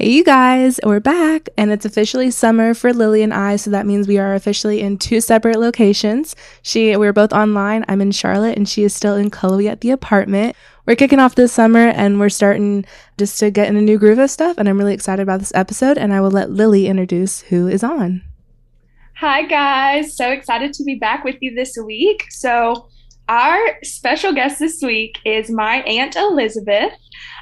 Hey, you guys, we're back, and it's officially summer for Lily and I, so that means we are officially in two separate locations. She, we're both online. I'm in Charlotte, and she is still in Cullowhee at the apartment. We're kicking off this summer, and we're starting just to get in a new groove of stuff, and I'm really excited about this episode, and I will let Lily introduce who is on. Hi, guys. So excited to be back with you this week. So, our special guest this week is my Aunt Elizabeth.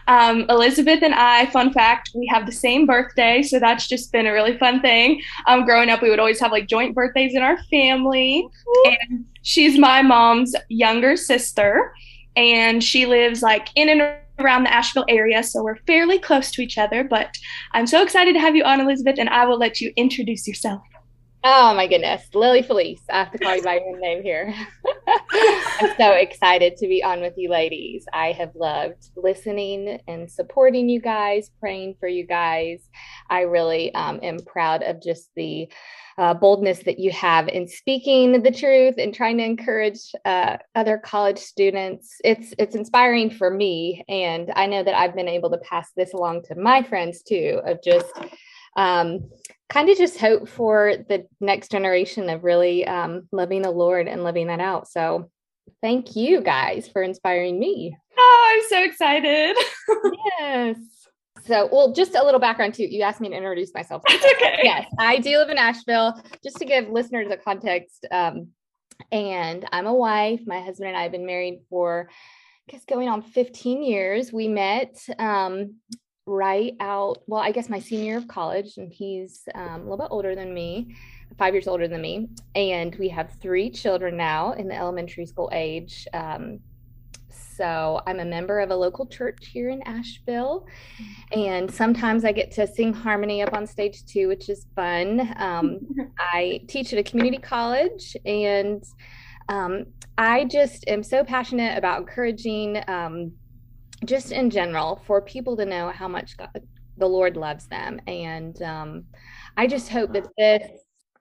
Um, Elizabeth and I, fun fact, we have the same birthday, so that's just been a really fun thing. Um, growing up, we would always have like joint birthdays in our family. And she's my mom's younger sister, and she lives like in and around the Asheville area, so we're fairly close to each other. But I'm so excited to have you on, Elizabeth, and I will let you introduce yourself. Oh my goodness, Lily Felice. I have to call you by your name here. I'm so excited to be on with you ladies. I have loved listening and supporting you guys, praying for you guys. I really um, am proud of just the uh, boldness that you have in speaking the truth and trying to encourage uh, other college students. It's it's inspiring for me, and I know that I've been able to pass this along to my friends too. Of just um, kind of just hope for the next generation of really um, loving the Lord and living that out. So thank you guys for inspiring me. Oh, I'm so excited. yes. So, well, just a little background too. You asked me to introduce myself. That's okay. Yes, I do live in Asheville. Just to give listeners a context, um, and I'm a wife. My husband and I have been married for, I guess, going on 15 years. We met um, right out, well, I guess my senior year of college, and he's um, a little bit older than me, five years older than me. And we have three children now in the elementary school age. Um, so I'm a member of a local church here in Asheville. And sometimes I get to sing harmony up on stage too, which is fun. Um, I teach at a community college and um, I just am so passionate about encouraging um, just in general for people to know how much God, the Lord loves them. And um, I just hope that this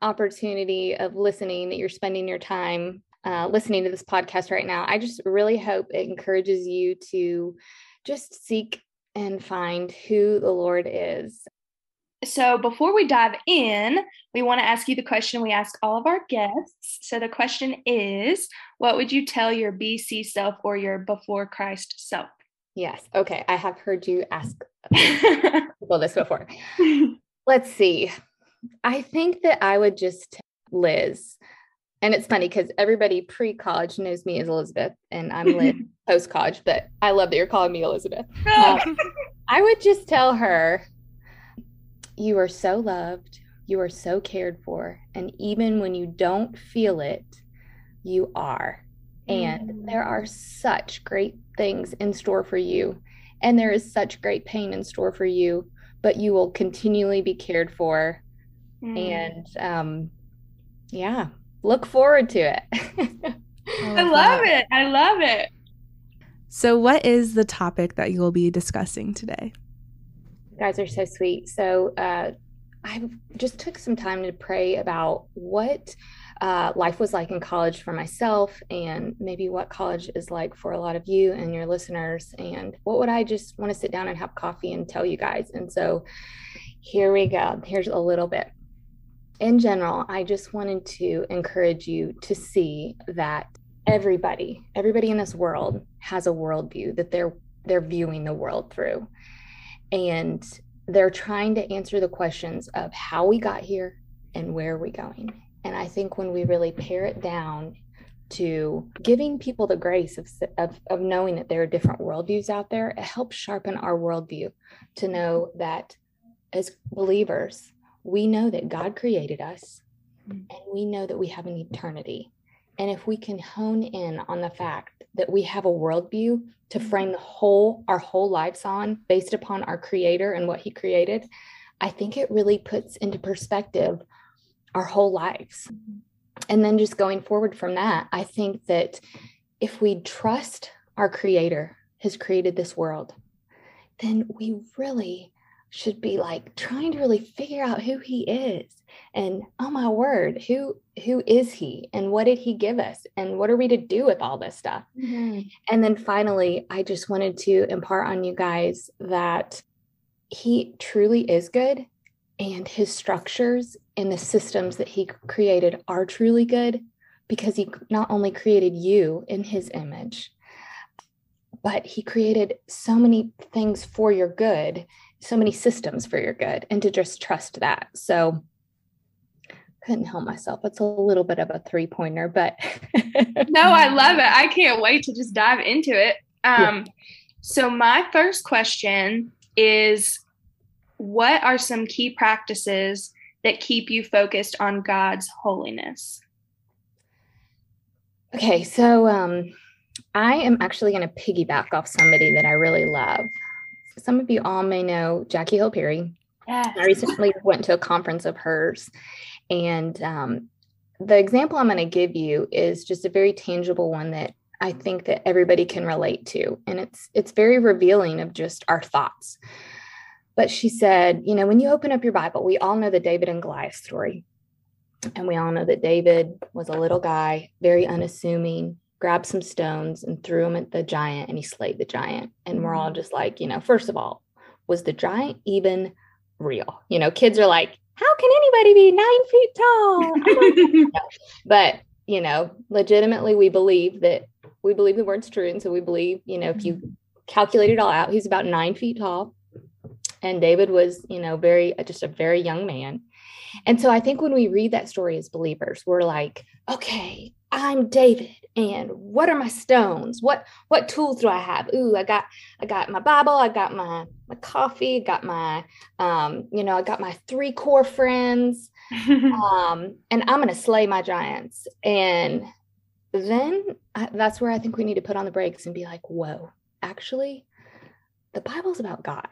opportunity of listening, that you're spending your time uh, listening to this podcast right now, I just really hope it encourages you to just seek and find who the Lord is. So, before we dive in, we want to ask you the question we ask all of our guests. So, the question is What would you tell your BC self or your before Christ self? Yes. Okay. I have heard you ask people this before. Let's see. I think that I would just Liz. And it's funny because everybody pre college knows me as Elizabeth, and I'm Liz post college, but I love that you're calling me Elizabeth. Um, I would just tell her, You are so loved, you are so cared for, and even when you don't feel it, you are. And there are such great things in store for you. And there is such great pain in store for you, but you will continually be cared for. Mm. And um, yeah, look forward to it. I love it. I love it. So, what is the topic that you will be discussing today? You guys are so sweet. So, uh, I just took some time to pray about what uh, life was like in college for myself and maybe what college is like for a lot of you and your listeners. And what would i just want to sit down and have coffee and tell you guys? And so here we go. Here's a little bit. In general i just wanted to encourage you to see that everybody everybody in this world has a worldview that they're they're viewing the world through. And they're trying to answer the questions of how we got here and where are we going and I think when we really pare it down to giving people the grace of, of, of knowing that there are different worldviews out there, it helps sharpen our worldview to know that as believers, we know that God created us mm. and we know that we have an eternity. And if we can hone in on the fact that we have a worldview to mm. frame the whole, our whole lives on based upon our creator and what he created, I think it really puts into perspective our whole lives. And then just going forward from that, I think that if we trust our creator has created this world, then we really should be like trying to really figure out who he is and oh my word who who is he and what did he give us and what are we to do with all this stuff mm-hmm. and then finally i just wanted to impart on you guys that he truly is good and his structures and the systems that he created are truly good because he not only created you in his image but he created so many things for your good so many systems for your good and to just trust that. So couldn't help myself. It's a little bit of a three pointer but no i love it. I can't wait to just dive into it. Um yeah. so my first question is what are some key practices that keep you focused on God's holiness? Okay, so um, I am actually going to piggyback off somebody that I really love. Some of you all may know Jackie Hill Perry. Yes. I recently went to a conference of hers, and um, the example I'm going to give you is just a very tangible one that I think that everybody can relate to, and it's it's very revealing of just our thoughts. But she said, you know, when you open up your Bible, we all know the David and Goliath story. And we all know that David was a little guy, very unassuming, grabbed some stones and threw them at the giant and he slayed the giant. And we're all mm-hmm. just like, you know, first of all, was the giant even real? You know, kids are like, how can anybody be nine feet tall? but, you know, legitimately, we believe that we believe the word's true. And so we believe, you know, if you mm-hmm. calculate it all out, he's about nine feet tall and David was, you know, very just a very young man. And so I think when we read that story as believers, we're like, okay, I'm David and what are my stones? What what tools do I have? Ooh, I got I got my Bible, I got my my coffee, I got my um, you know, I got my three core friends. um, and I'm going to slay my giants. And then I, that's where I think we need to put on the brakes and be like, whoa, actually, the Bible's about God.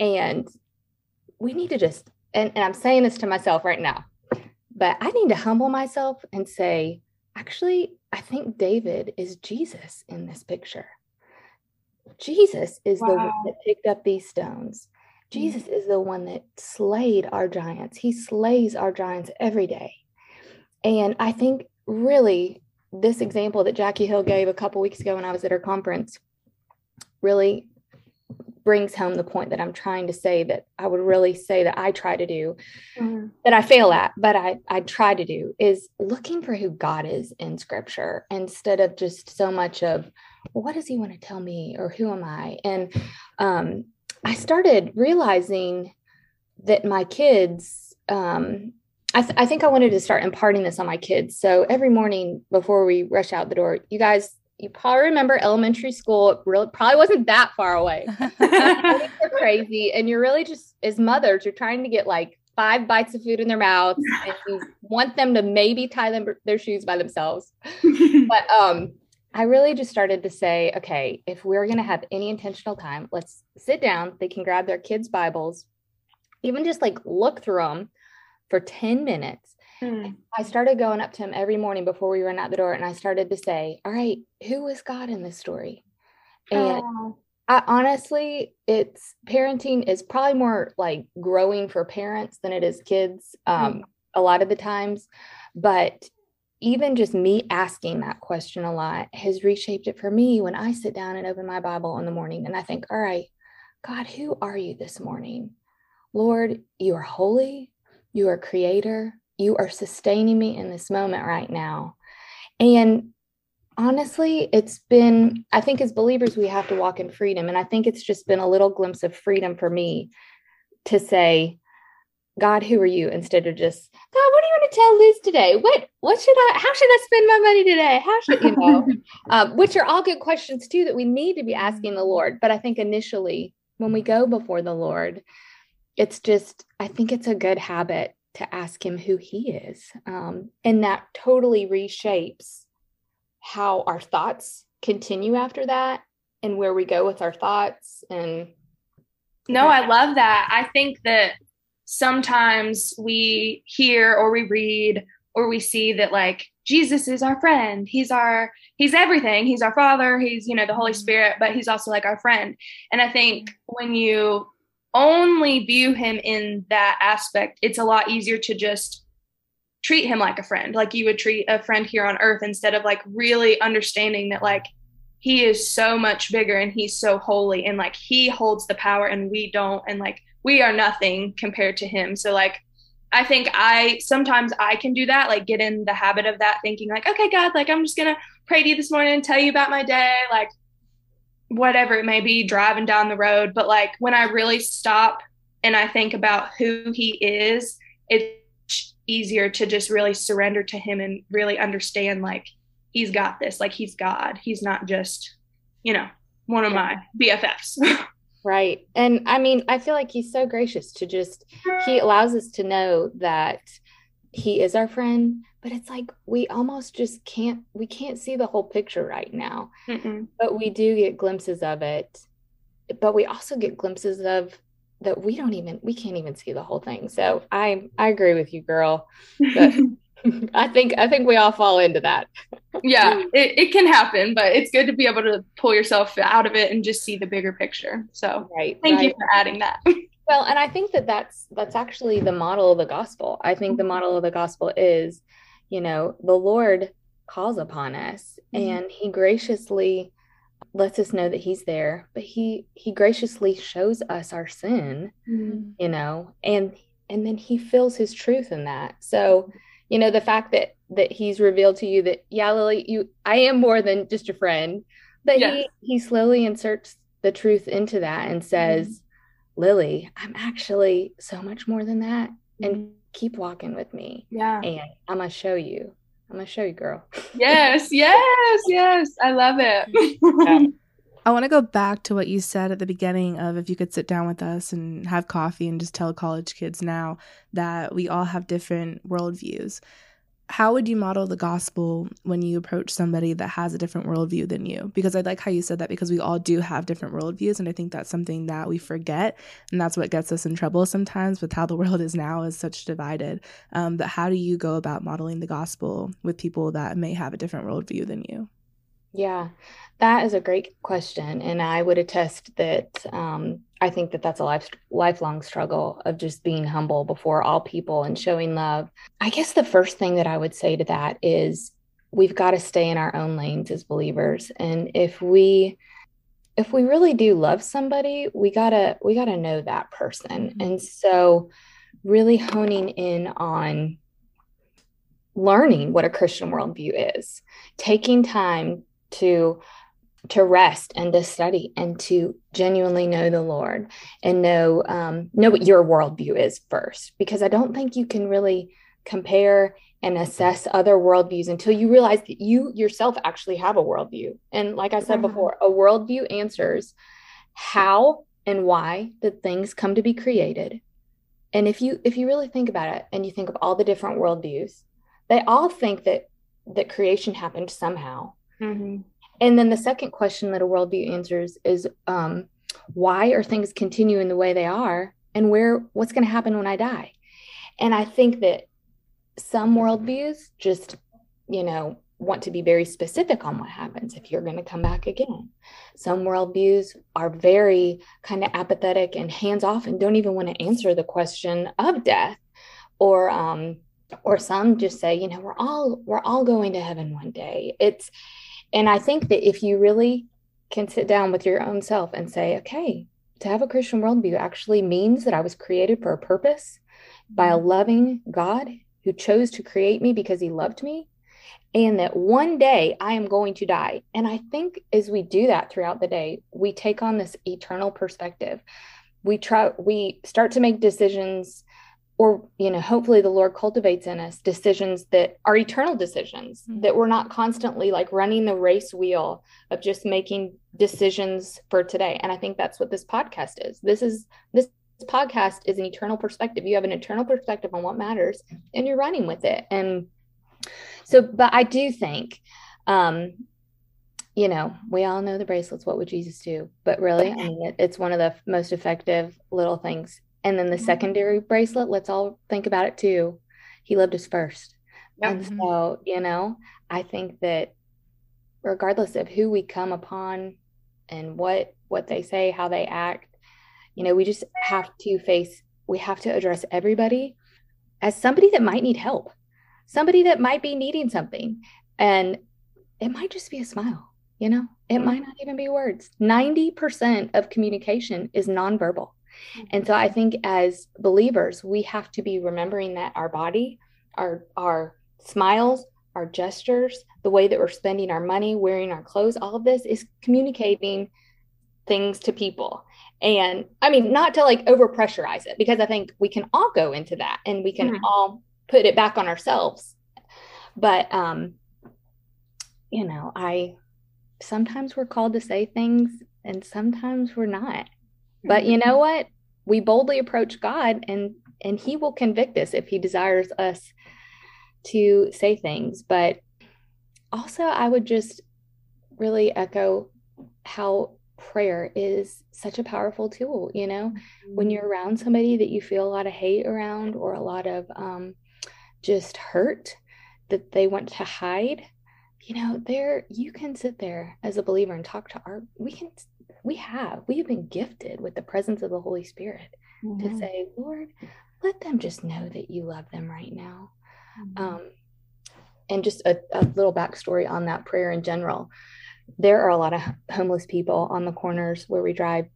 And we need to just, and, and I'm saying this to myself right now, but I need to humble myself and say, actually, I think David is Jesus in this picture. Jesus is wow. the one that picked up these stones. Jesus is the one that slayed our giants. He slays our giants every day. And I think really this example that Jackie Hill gave a couple weeks ago when I was at her conference really brings home the point that I'm trying to say that I would really say that I try to do mm-hmm. that I fail at, but I, I try to do is looking for who God is in scripture instead of just so much of well, what does he want to tell me or who am I? And um, I started realizing that my kids, um, I, th- I think I wanted to start imparting this on my kids. So every morning before we rush out the door, you guys you probably remember elementary school. Really probably wasn't that far away. are crazy, and you're really just as mothers, you're trying to get like five bites of food in their mouths, and you want them to maybe tie them their shoes by themselves. but um, I really just started to say, okay, if we're going to have any intentional time, let's sit down. They can grab their kids' Bibles, even just like look through them for 10 minutes Hmm. I started going up to him every morning before we ran out the door and I started to say, All right, who is God in this story? And oh. I honestly, it's parenting is probably more like growing for parents than it is kids um, hmm. a lot of the times. But even just me asking that question a lot has reshaped it for me when I sit down and open my Bible in the morning and I think, All right, God, who are you this morning? Lord, you are holy, you are creator, you are sustaining me in this moment right now. And honestly, it's been, I think as believers, we have to walk in freedom. And I think it's just been a little glimpse of freedom for me to say, God, who are you? Instead of just, God, what do you want to tell Liz today? What what should I how should I spend my money today? How should you know? um, which are all good questions too that we need to be asking the Lord. But I think initially when we go before the Lord, it's just, I think it's a good habit to ask him who he is. Um, and that totally reshapes how our thoughts continue after that and where we go with our thoughts. And no, I love that. I think that sometimes we hear or we read or we see that like Jesus is our friend. He's our he's everything. He's our father. He's, you know, the Holy mm-hmm. Spirit, but he's also like our friend. And I think when you only view him in that aspect, it's a lot easier to just treat him like a friend, like you would treat a friend here on earth instead of like really understanding that like he is so much bigger and he's so holy and like he holds the power and we don't and like we are nothing compared to him. So like i think i sometimes i can do that like get in the habit of that thinking like okay god like i'm just gonna pray to you this morning and tell you about my day. Like whatever it may be driving down the road. But like when i really stop and i think about who he is it's easier to just really surrender to him and really understand like he's got this. Like he's god. He's not just you know one of my bffs right. And i mean i feel like he's so gracious to just he allows us to know that he is our friend but it's like we almost just can't we can't see the whole picture right now Mm-mm. but we do get glimpses of it but we also get glimpses of that we don't even we can't even see the whole thing so i i agree with you girl but I think I think we all fall into that. yeah, it, it can happen, but it's good to be able to pull yourself out of it and just see the bigger picture. So, right, thank right. you for adding that. well, and I think that that's that's actually the model of the gospel. I think the model of the gospel is, you know, the Lord calls upon us mm-hmm. and he graciously lets us know that he's there, but he he graciously shows us our sin, mm-hmm. you know, and and then he fills his truth in that. So, you know the fact that that he's revealed to you that yeah lily you i am more than just a friend but yes. he he slowly inserts the truth into that and says mm-hmm. Lily i'm actually so much more than that mm-hmm. and keep walking with me yeah and i'm gonna show you i'm gonna show you girl yes yes yes i love it yeah. I want to go back to what you said at the beginning of if you could sit down with us and have coffee and just tell college kids now that we all have different worldviews. How would you model the gospel when you approach somebody that has a different worldview than you? Because I like how you said that because we all do have different worldviews. And I think that's something that we forget. And that's what gets us in trouble sometimes with how the world is now is such divided. Um, but how do you go about modeling the gospel with people that may have a different worldview than you? Yeah, that is a great question. And I would attest that um, I think that that's a life, lifelong struggle of just being humble before all people and showing love. I guess the first thing that I would say to that is we've got to stay in our own lanes as believers. And if we, if we really do love somebody, we gotta we gotta know that person. Mm-hmm. And so really honing in on learning what a Christian worldview is, taking time to to rest and to study and to genuinely know the Lord and know um, know what your worldview is first, because I don't think you can really compare and assess other worldviews until you realize that you yourself actually have a worldview. And like I said mm-hmm. before, a worldview answers how and why did things come to be created. And if you if you really think about it and you think of all the different worldviews, they all think that that creation happened somehow Mm-hmm. And then the second question that a worldview answers is um, why are things continuing the way they are and where what's going to happen when I die? And I think that some worldviews just, you know, want to be very specific on what happens if you're going to come back again. Some worldviews are very kind of apathetic and hands off and don't even want to answer the question of death. Or um, or some just say, you know, we're all we're all going to heaven one day. It's and I think that if you really can sit down with your own self and say, okay, to have a Christian worldview actually means that I was created for a purpose by a mm-hmm. loving God who chose to create me because he loved me, and that one day I am going to die. And I think as we do that throughout the day, we take on this eternal perspective. We try, we start to make decisions or you know hopefully the lord cultivates in us decisions that are eternal decisions mm-hmm. that we're not constantly like running the race wheel of just making decisions for today and i think that's what this podcast is this is this podcast is an eternal perspective you have an eternal perspective on what matters and you're running with it and so but i do think um you know, we all know the bracelets. What would Jesus do? But really, I mean, it, it's one of the most effective little things and then the mm-hmm. secondary bracelet, let's all think about it too. He loved us first. Yep. And so, you know, I think that regardless of who we come upon and what what they say, how they act, you know, we just have to face we have to address everybody as somebody that might need help. Somebody that might be needing something. And it might just be a smile You know, it mm-hmm. might not even be words. 90% of communication is nonverbal. And so I think as believers, we have to be remembering that our body, our our smiles, our gestures, the way that we're spending our money, wearing our clothes, all of this is communicating things to people. And I mean, not to like over pressurize it, because I think we can all go into that and we can mm-hmm. all put it back on ourselves. But, um, you know, I sometimes we're called to say things and sometimes we're not. But you know what? We boldly approach God and and he will convict us if he desires us to say things. But also I would just really echo how prayer is such a powerful tool you know mm-hmm. when you're around somebody that you feel a lot of hate around or a lot of um, just hurt that they want to hide you know there you can sit there as a believer and talk to our we can we have we have been gifted with the presence of the holy spirit mm-hmm. to say lord let them just know that you love them right now mm-hmm. um, and just a, a little backstory on that prayer in general there are a lot of homeless people on the corners where we drive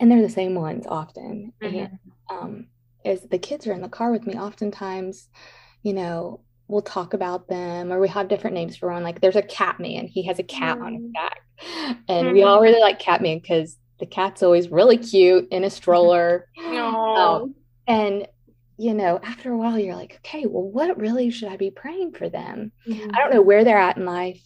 and they're the same ones often mm-hmm. and um, as the kids are in the car with me oftentimes you know we'll talk about them or we have different names for one like there's a cat man he has a cat mm-hmm. on his mm. back and mm-hmm. we all really like cat man because the cat's always really cute in a stroller um, and you know after a while you're like okay well what really should i be praying for them mm-hmm. i don't know where they're at in life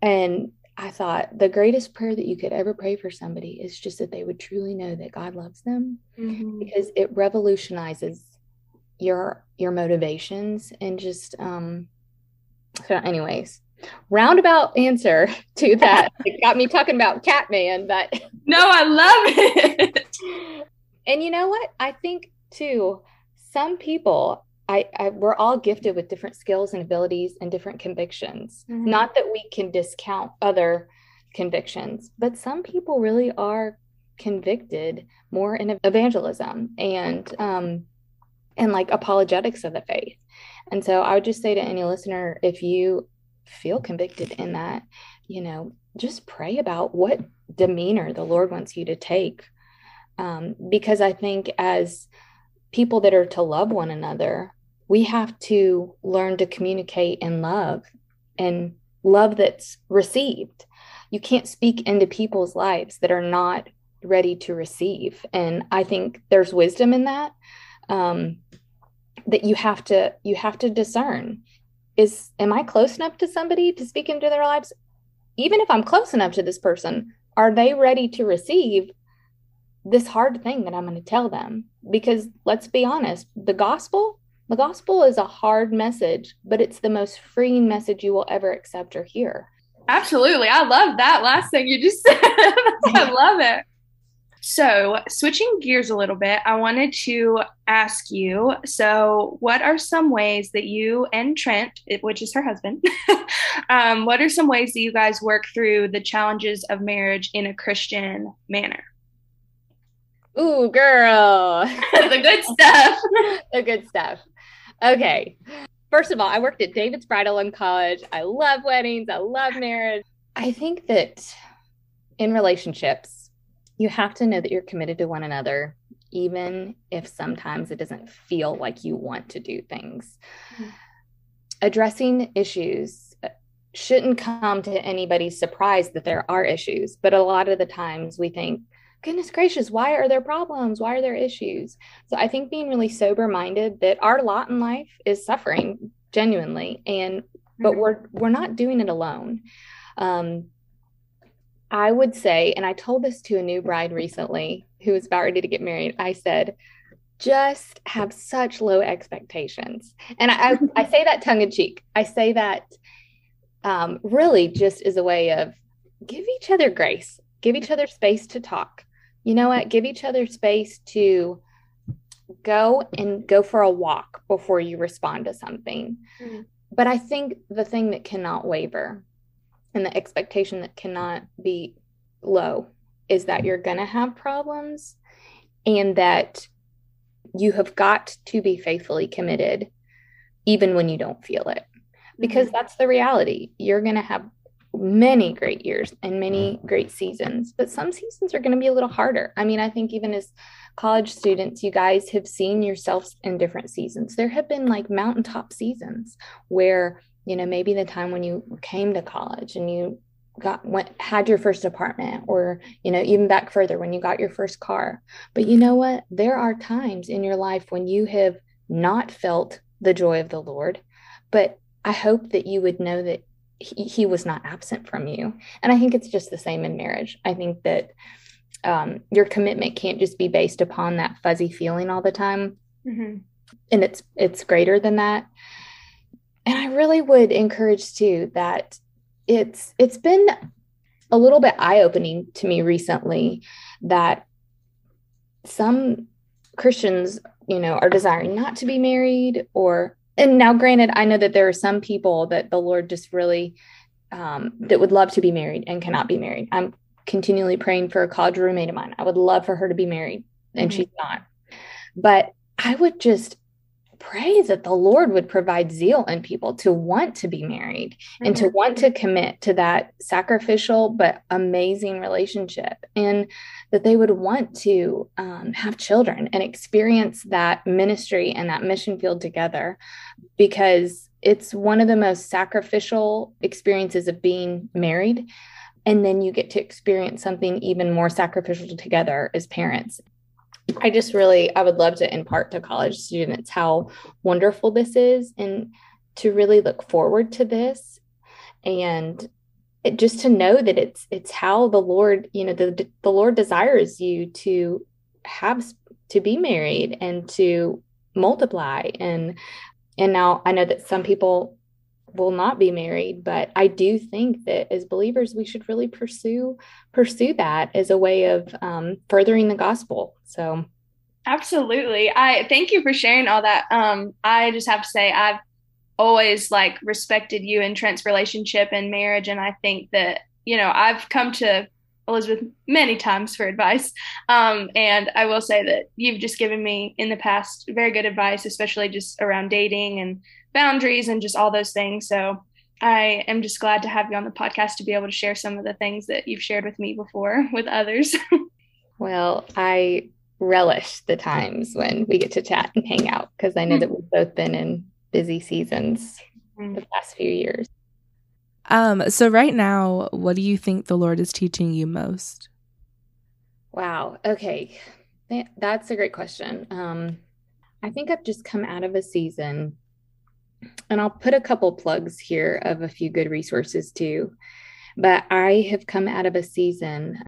and I thought the greatest prayer that you could ever pray for somebody is just that they would truly know that God loves them mm-hmm. because it revolutionizes your your motivations and just um so anyways roundabout answer to that it got me talking about catman but no i love it and you know what i think too some people I, I, we're all gifted with different skills and abilities and different convictions. Mm-hmm. Not that we can discount other convictions, but some people really are convicted more in evangelism and um, and like apologetics of the faith. And so I would just say to any listener, if you feel convicted in that, you know, just pray about what demeanor the Lord wants you to take. Um, because I think as people that are to love one another, we have to learn to communicate in love and love that's received. You can't speak into people's lives that are not ready to receive. And I think there's wisdom in that. Um, that you have to you have to discern is am i close enough to somebody to speak into their lives even if i'm close enough to this person are they ready to receive this hard thing that i'm going to tell them because let's be honest the gospel the gospel is a hard message, but it's the most freeing message you will ever accept or hear. Absolutely. I love that last thing you just said. I love it. So, switching gears a little bit, I wanted to ask you so, what are some ways that you and Trent, which is her husband, um, what are some ways that you guys work through the challenges of marriage in a Christian manner? Ooh, girl. the good stuff. the good stuff. Okay. First of all, I worked at David's Bridal in college. I love weddings. I love marriage. I think that in relationships, you have to know that you're committed to one another, even if sometimes it doesn't feel like you want to do things. Mm-hmm. Addressing issues shouldn't come to anybody's surprise that there are issues, but a lot of the times we think, goodness gracious, why are there problems? Why are there issues? So I think being really sober minded that our lot in life is suffering genuinely, and but mm-hmm. we're we're not doing it alone. Um, I would say, and I told this to a new bride recently who was about ready to get married. I said, just have such low expectations. And I, I, I say that tongue in cheek. I say that um, really just as a way of give each other grace, give each other space to talk you know what? Give each other space to go and go for a walk before you respond to something. Mm-hmm. But I think the thing that cannot waver and the expectation that cannot be low is that you're going to have problems and that you have got to be faithfully committed even when you don't feel it because mm-hmm. that's the reality you're going to have many great years and many great seasons, but some seasons are going to be a little harder. I mean, I think even as college students, you guys have seen yourselves in different seasons. There have been like mountaintop seasons where, you know, maybe the time when you came to college and you got went had your first apartment or you know even back further when you got your first car but you know what there are times in your life when you have not felt the joy of the lord but i hope that you would know that he, he was not absent from you. And I think it's just the same in marriage. I think that um, your commitment can't just be based upon that fuzzy feeling all the time. Mm-hmm. And it's it's greater than that. And I really would encourage too that it's it's been a little bit eye-opening to me recently that some Christians, you know, are desiring not to be married or and now granted i know that there are some people that the lord just really um, that would love to be married and cannot be married. I'm continually praying for a college roommate of mine. I would love for her to be married and mm-hmm. she's not. But i would just pray that the lord would provide zeal in people to want to be married mm-hmm. and to mm-hmm. want to commit to that sacrificial but amazing relationship and that they would want to um, have children and experience that ministry and that mission field together because it's one of the most sacrificial experiences of being married. And then you get to experience something even more sacrificial together as parents. I just really, I would love to impart to college students how wonderful this is and to really look forward to this. And it, just to know that it's it's how the lord you know the the lord desires you to have to be married and to multiply. And and now i know that some people will not be married but i do think that as believers we should really pursue pursue that as a way of um, furthering the gospel so absolutely i thank you for sharing all that um, i just have to say i've always like respected you and Trent's relationship and marriage. And I think that, you know, I've come to Elizabeth many times for advice. Um, and I will say that you've just given me in the past very good advice, especially just around dating and boundaries and just all those things. So I am just glad to have you on the podcast to be able to share some of the things that you've shared with me before with others. well, I relish the times when we get to chat and hang out because I know mm-hmm. that we've both been in busy seasons mm-hmm. the past few years. Um, so right now, what do you think the Lord is teaching you most? Wow. Okay. That's a great question. Um, I think I've just come out of a season, and I'll put a couple plugs here of a few good resources too. But I have come out of a season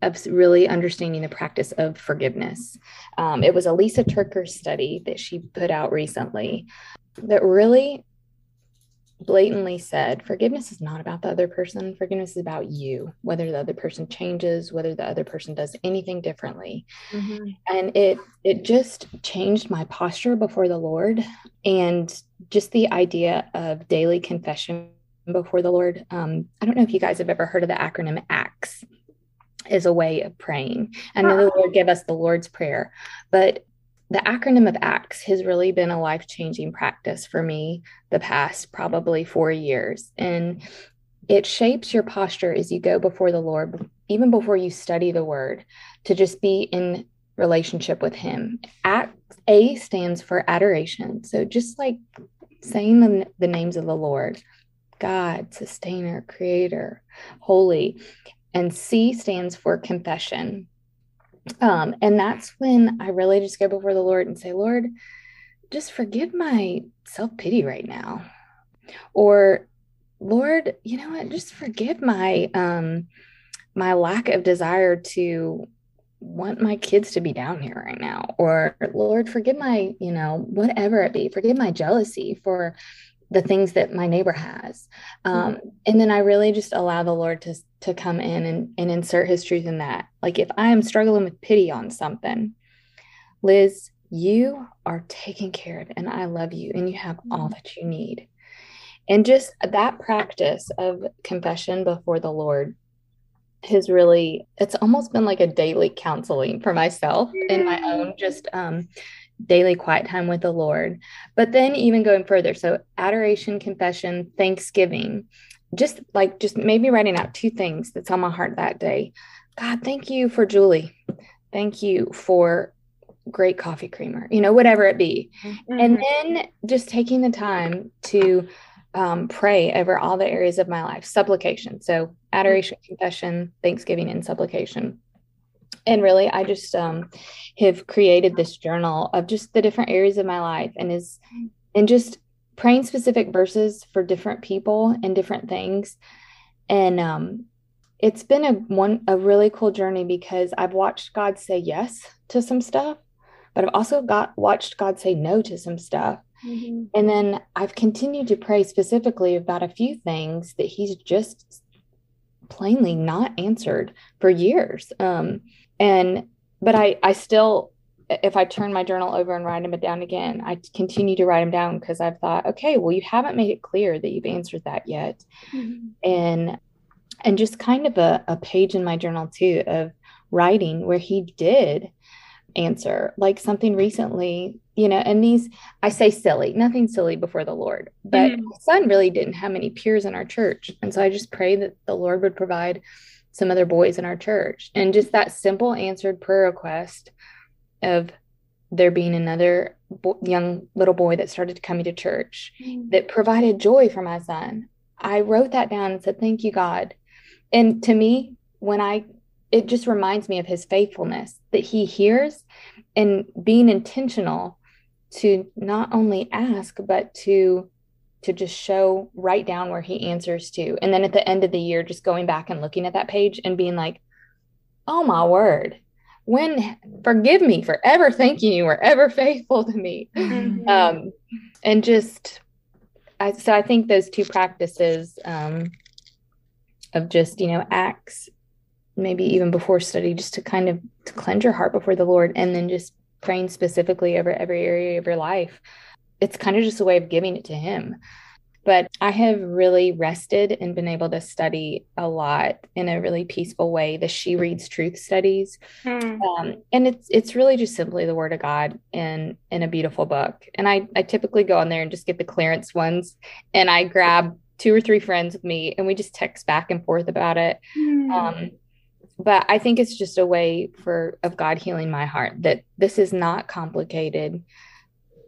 of really understanding the practice of forgiveness. Um, it was a Lysa TerKeurst study that she put out recently that really blatantly said forgiveness is not about the other person. Forgiveness is about you whether the other person changes whether the other person does anything differently. Mm-hmm. and it it just changed my posture before the lord and just the idea of daily confession before the lord. Um, i don't know if you guys have ever heard of the acronym acts is a way of praying. I know the lord gave us the lord's prayer but the acronym of ACTS has really been a life changing practice for me the past probably four years. And it shapes your posture as you go before the Lord, even before you study the word, to just be in relationship with Him. Act A stands for adoration. So just like saying the, the names of the Lord God, sustainer, creator, holy. And C stands for confession. Um, and that's when I really just go before the Lord and say, Lord, just forgive my self pity right now. Or, Lord, you know what? Just forgive my um my lack of desire to want my kids to be down here right now or lord forgive my you know whatever it be forgive my jealousy for the things that my neighbor has um, mm-hmm. and then i really just allow the lord to to come in and, and insert his truth in that like if i am struggling with pity on something liz you are taken care of and i love you and you have all mm-hmm. that you need and just that practice of confession before the lord has really it's almost been like a daily counseling for myself in my own just um daily quiet time with the Lord. But then even going further, so adoration, confession, thanksgiving. just like just maybe writing out two things that's on my heart that day. God, thank you for Julie. Thank you for great coffee creamer, you know, whatever it be. Mm-hmm. And then just taking the time to um, pray over all the areas of my life, supplication. So adoration, confession, thanksgiving, and supplication. And really, I just um, have created this journal of just the different areas of my life and is and just praying specific verses for different people and different things. And um, it's been a one a really cool journey because I've watched God say yes to some stuff, but I've also got watched God say no to some stuff. Mm-hmm. And then I've continued to pray specifically about a few things that he's just plainly not answered for years. Um, and but I I still if I turn my journal over and write them down again, I continue to write them down because I've thought, okay, well, you haven't made it clear that you've answered that yet. Mm-hmm. And and just kind of a, a page in my journal too of writing where he did answer like something recently you know and these i say silly nothing silly before the lord but mm-hmm. my son really didn't have many peers in our church and so i just pray that the lord would provide some other boys in our church and just that simple answered prayer request of there being another bo- young little boy that started coming to church mm-hmm. that provided joy for my son i wrote that down and said thank you god and to me when i it just reminds me of his faithfulness that he hears and being intentional to not only ask but to to just show write down where he answers to. And then at the end of the year just going back and looking at that page and being like oh my word. When forgive me for ever thanking you were ever faithful to me. Mm-hmm. um and just I, so i think those two practices um of just you know acts maybe even before study just to kind of to cleanse your heart before the lord and then just praying specifically over every area of your life it's kind of just a way of giving it to him but i have really rested and been able to study a lot in a really peaceful way the she reads truth studies hmm. um, and it's it's really just simply the word of god in in a beautiful book and i i typically go on there and just get the clearance ones and i grab two or three friends with me and we just text back and forth about it hmm. um, but I think it's just a way for of God healing my heart that this is not complicated.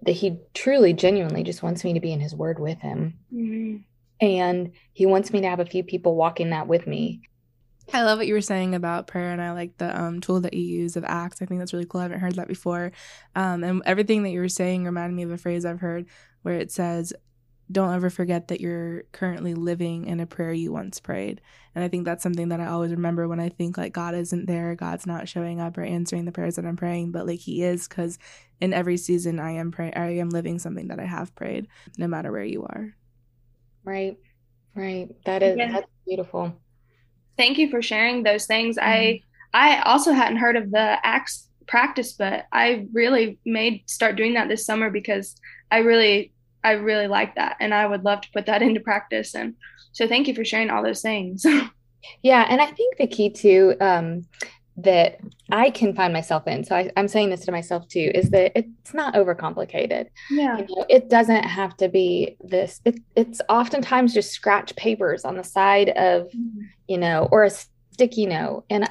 That He truly, genuinely just wants me to be in His Word with Him, mm-hmm. and He wants me to have a few people walking that with me. I love what you were saying about prayer, and I like the um, tool that you use of Acts. I think that's really cool. I haven't heard that before. Um, and everything that you were saying reminded me of a phrase I've heard where it says, don't ever forget that you're currently living in a prayer you once prayed. And I think that's something that I always remember when I think like God isn't there, God's not showing up or answering the prayers that I'm praying, but like He is, because in every season I am praying, I am living something that I have prayed, no matter where you are. Right, right. That is yeah. that's beautiful. Thank you for sharing those things. Mm-hmm. I I also hadn't heard of the acts practice, but I really made start doing that this summer because I really I really like that and I would love to put that into practice. And so thank you for sharing all those things. yeah. And I think the key too, um, that I can find myself in. So I, am saying this to myself too, is that it's not overcomplicated. Yeah. You know, it doesn't have to be this. It, it's oftentimes just scratch papers on the side of, mm-hmm. you know, or a sticky note. And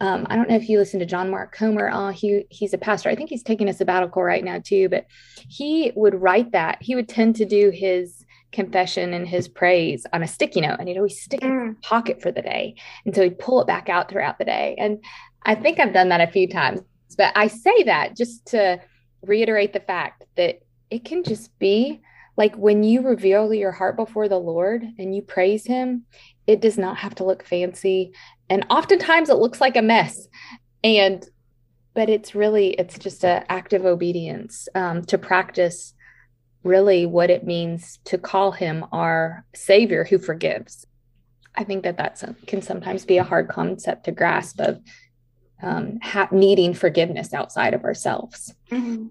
um, I don't know if you listen to John Mark Comer. Uh, he he's a pastor. I think he's taking a sabbatical right now too. But he would write that. He would tend to do his confession and his praise on a sticky note, and he'd always stick it in his mm. pocket for the day. And so he'd pull it back out throughout the day. And I think I've done that a few times. But I say that just to reiterate the fact that it can just be like when you reveal your heart before the Lord and you praise Him, it does not have to look fancy and oftentimes it looks like a mess. And but it's really it's just an act of obedience um, to practice really what it means to call him our savior who forgives. I think that that can sometimes be a hard concept to grasp of um, ha- needing forgiveness outside of ourselves. Mm-hmm.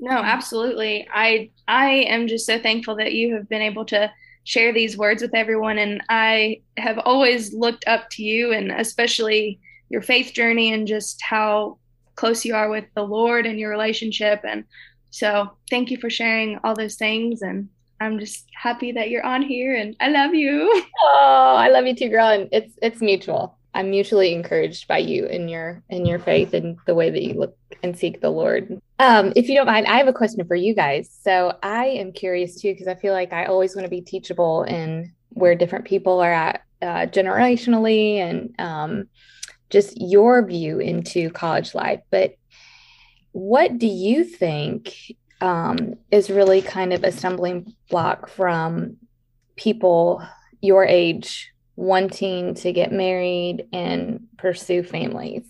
no absolutely. I i am just so thankful that you have been able to share these words with everyone. And I have always looked up to you and especially your faith journey and just how close you are with the Lord and your relationship. And so thank you for sharing all those things. And I'm just happy that you're on here and I love you. Oh, I love you too, girl. And it's it's mutual. I'm mutually encouraged by you in your in your faith and the way that you look and seek the Lord. Um, if you don't mind, I have a question for you guys. So I am curious too because I feel like I always want to be teachable in where different people are at uh, generationally and um, just your view into college life. But what do you think um, is really kind of a stumbling block from people your age wanting to get married and pursue families?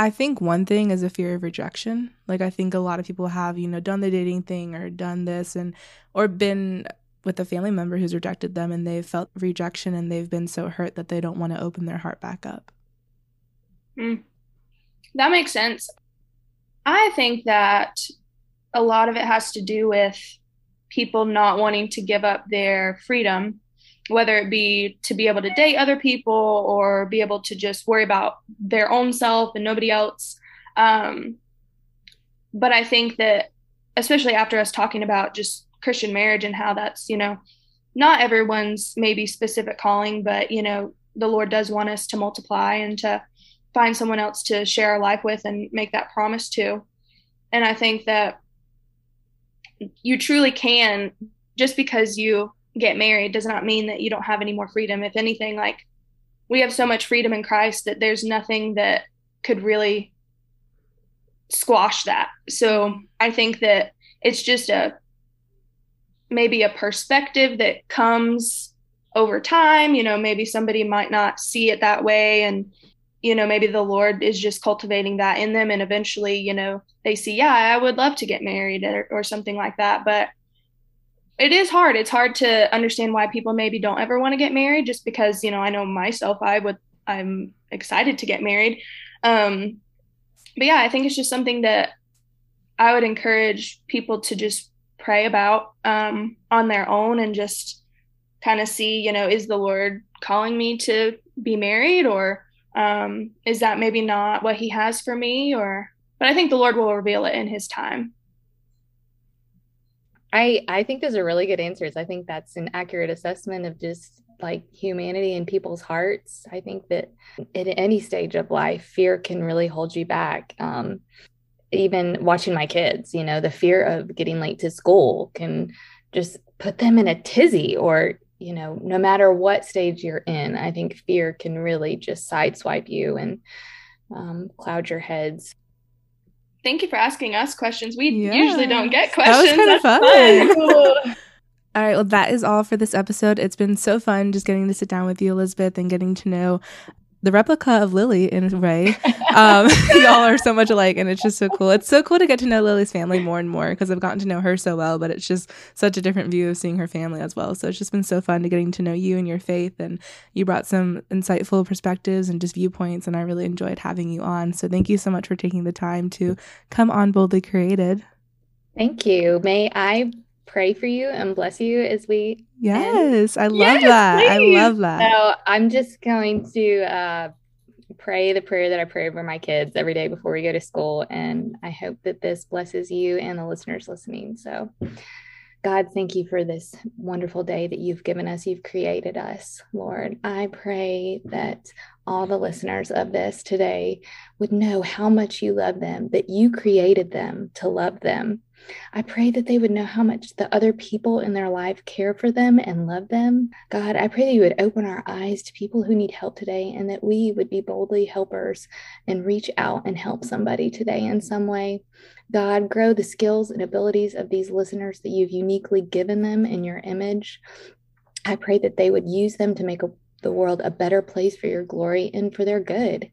I think one thing is a fear of rejection. Like I think a lot of people have, you know, done the dating thing or done this and or been with a family member who's rejected them and they've felt rejection and they've been so hurt that they don't want to open their heart back up. Mm. That makes sense. I think that a lot of it has to do with people not wanting to give up their freedom whether it be to be able to date other people or be able to just worry about their own self and nobody else. Um, but I think that, especially after us talking about just Christian marriage and how that's, you know, not everyone's maybe specific calling, but, you know, the Lord does want us to multiply and to find someone else to share our life with and make that promise to. And I think that you truly can, just because you get married does not mean that you don't have any more freedom. If anything, like we have so much freedom in Christ that there's nothing that could really squash that. So I think that it's just a maybe a perspective that comes over time. You know, maybe somebody might not see it that way. And, you know, maybe the Lord is just cultivating that in them. And eventually, you know, they see, yeah, I would love to get married or, or something like that. But it is hard. It's hard to understand why people maybe don't ever want to get married just because, you know, I know myself, I would, I'm excited to get married. Um, but yeah, I think it's just something that I would encourage people to just pray about um, on their own and just kind of see, you know, is the Lord calling me to be married or um, is that maybe not what he has for me or, but I think the Lord will reveal it in his time. I I think those are really good answers. I think that's an accurate assessment of just like humanity and people's hearts. I think that at any stage of life, fear can really hold you back. Um, even watching my kids, you know, the fear of getting late to school can just put them in a tizzy or you know no matter what stage you're in i think fear can really just sideswipe you and um, cloud your heads thank you for asking us questions. We yes. usually don't get questions. That was kind of fun. all right, well, that is all for this episode. It's been so fun just getting to sit down with you, Elizabeth, and getting to know the replica of Lily in a way. Um, y'all are so much alike, and it's just so cool. It's so cool to get to know Lily's family more and more because I've gotten to know her so well, but it's just such a different view of seeing her family as well. So it's just been so fun to getting to know you and your faith, and you brought some insightful perspectives and just viewpoints, and I really enjoyed having you on. So thank you so much for taking the time to come on Boldly Created. Thank you. May I pray for you and bless you as we yes end. i love yes, that please. i love that so i'm just going to uh, pray the prayer that i pray over my kids every day before we go to school and i hope that this blesses you and the listeners listening so God, thank you for this wonderful day that you've given us. You've created us, Lord. I pray that all the listeners of this today would know how much you love them, that you created them to love them, I pray that they would know how much the other people in their life care for them and love them. God, I pray that you would open our eyes to people who need help today and that we would be boldly helpers and reach out and help somebody today in some way. God, grow the skills and abilities of these listeners that you've uniquely given them in your image. I pray that they would use them to make a, the world a better place for your glory and for their good.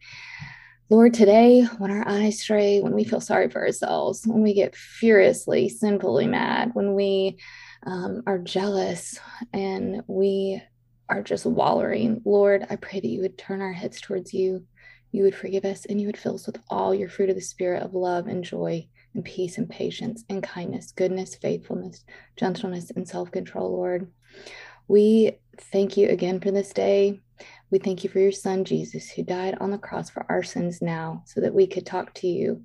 Lord, today, when our eyes stray, when we feel sorry for ourselves, when we get furiously, sinfully mad, when we um, are jealous and we are just wallowing, Lord, I pray that you would turn our heads towards you. You would forgive us and you would fill us with all your fruit of the Spirit of love and joy and peace and patience and kindness, goodness, faithfulness, gentleness, and self control, Lord. We thank you again for this day. We thank you for your son, Jesus, who died on the cross for our sins now so that we could talk to you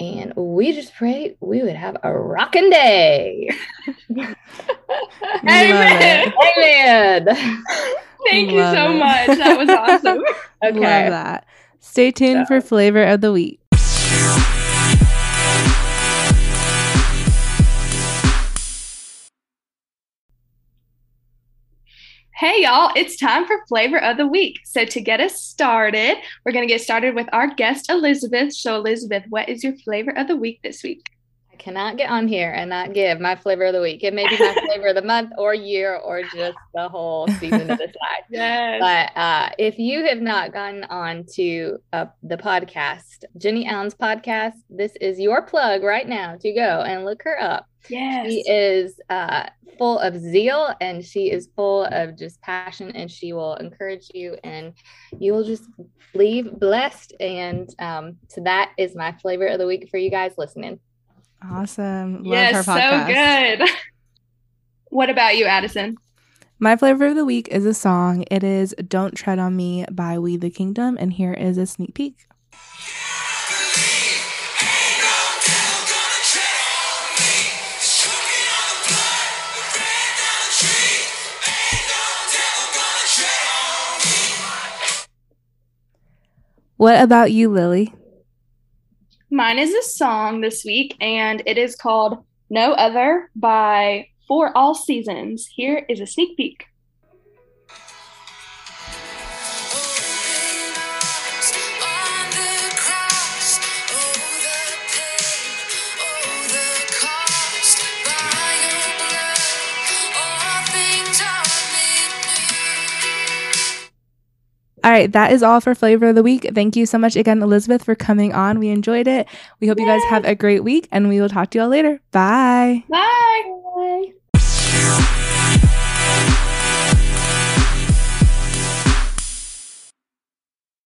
And we just pray we would have a rocking day. Amen. Amen. Thank you so it. much. That was awesome. Okay. Love that. Stay tuned So- for flavor of the week. Hey, y'all, it's time for flavor of the week. So, to get us started, we're going to get started with our guest, Elizabeth. So, Elizabeth, what is your flavor of the week this week? Cannot get on here and not give my flavor of the week. It may be my flavor of the month or year or just the whole season of this life. Yes. But uh, if you have not gotten on to uh, the podcast, Jennie Allen's podcast, this is your plug right now to go and look her up. yes. She is uh, full of zeal and she is full of just passion, and she will encourage you, and you will just leave blessed. And um, so that is my flavor of the week for you guys listening. Awesome. Love yes, her so good. what about you, Addison? My flavor of the week is a song. It is Don't Tread on Me by We the Kingdom. And here is a sneak peek. What about you, Lily? Mine is a song this week, and it is called No Other by For All Seasons. Here is a sneak peek. All right, that is all for flavor of the week. Thank you so much again, Elizabeth, for coming on. We enjoyed it. We hope you guys have a great week, and we will talk to you all later. Bye. Bye. Bye.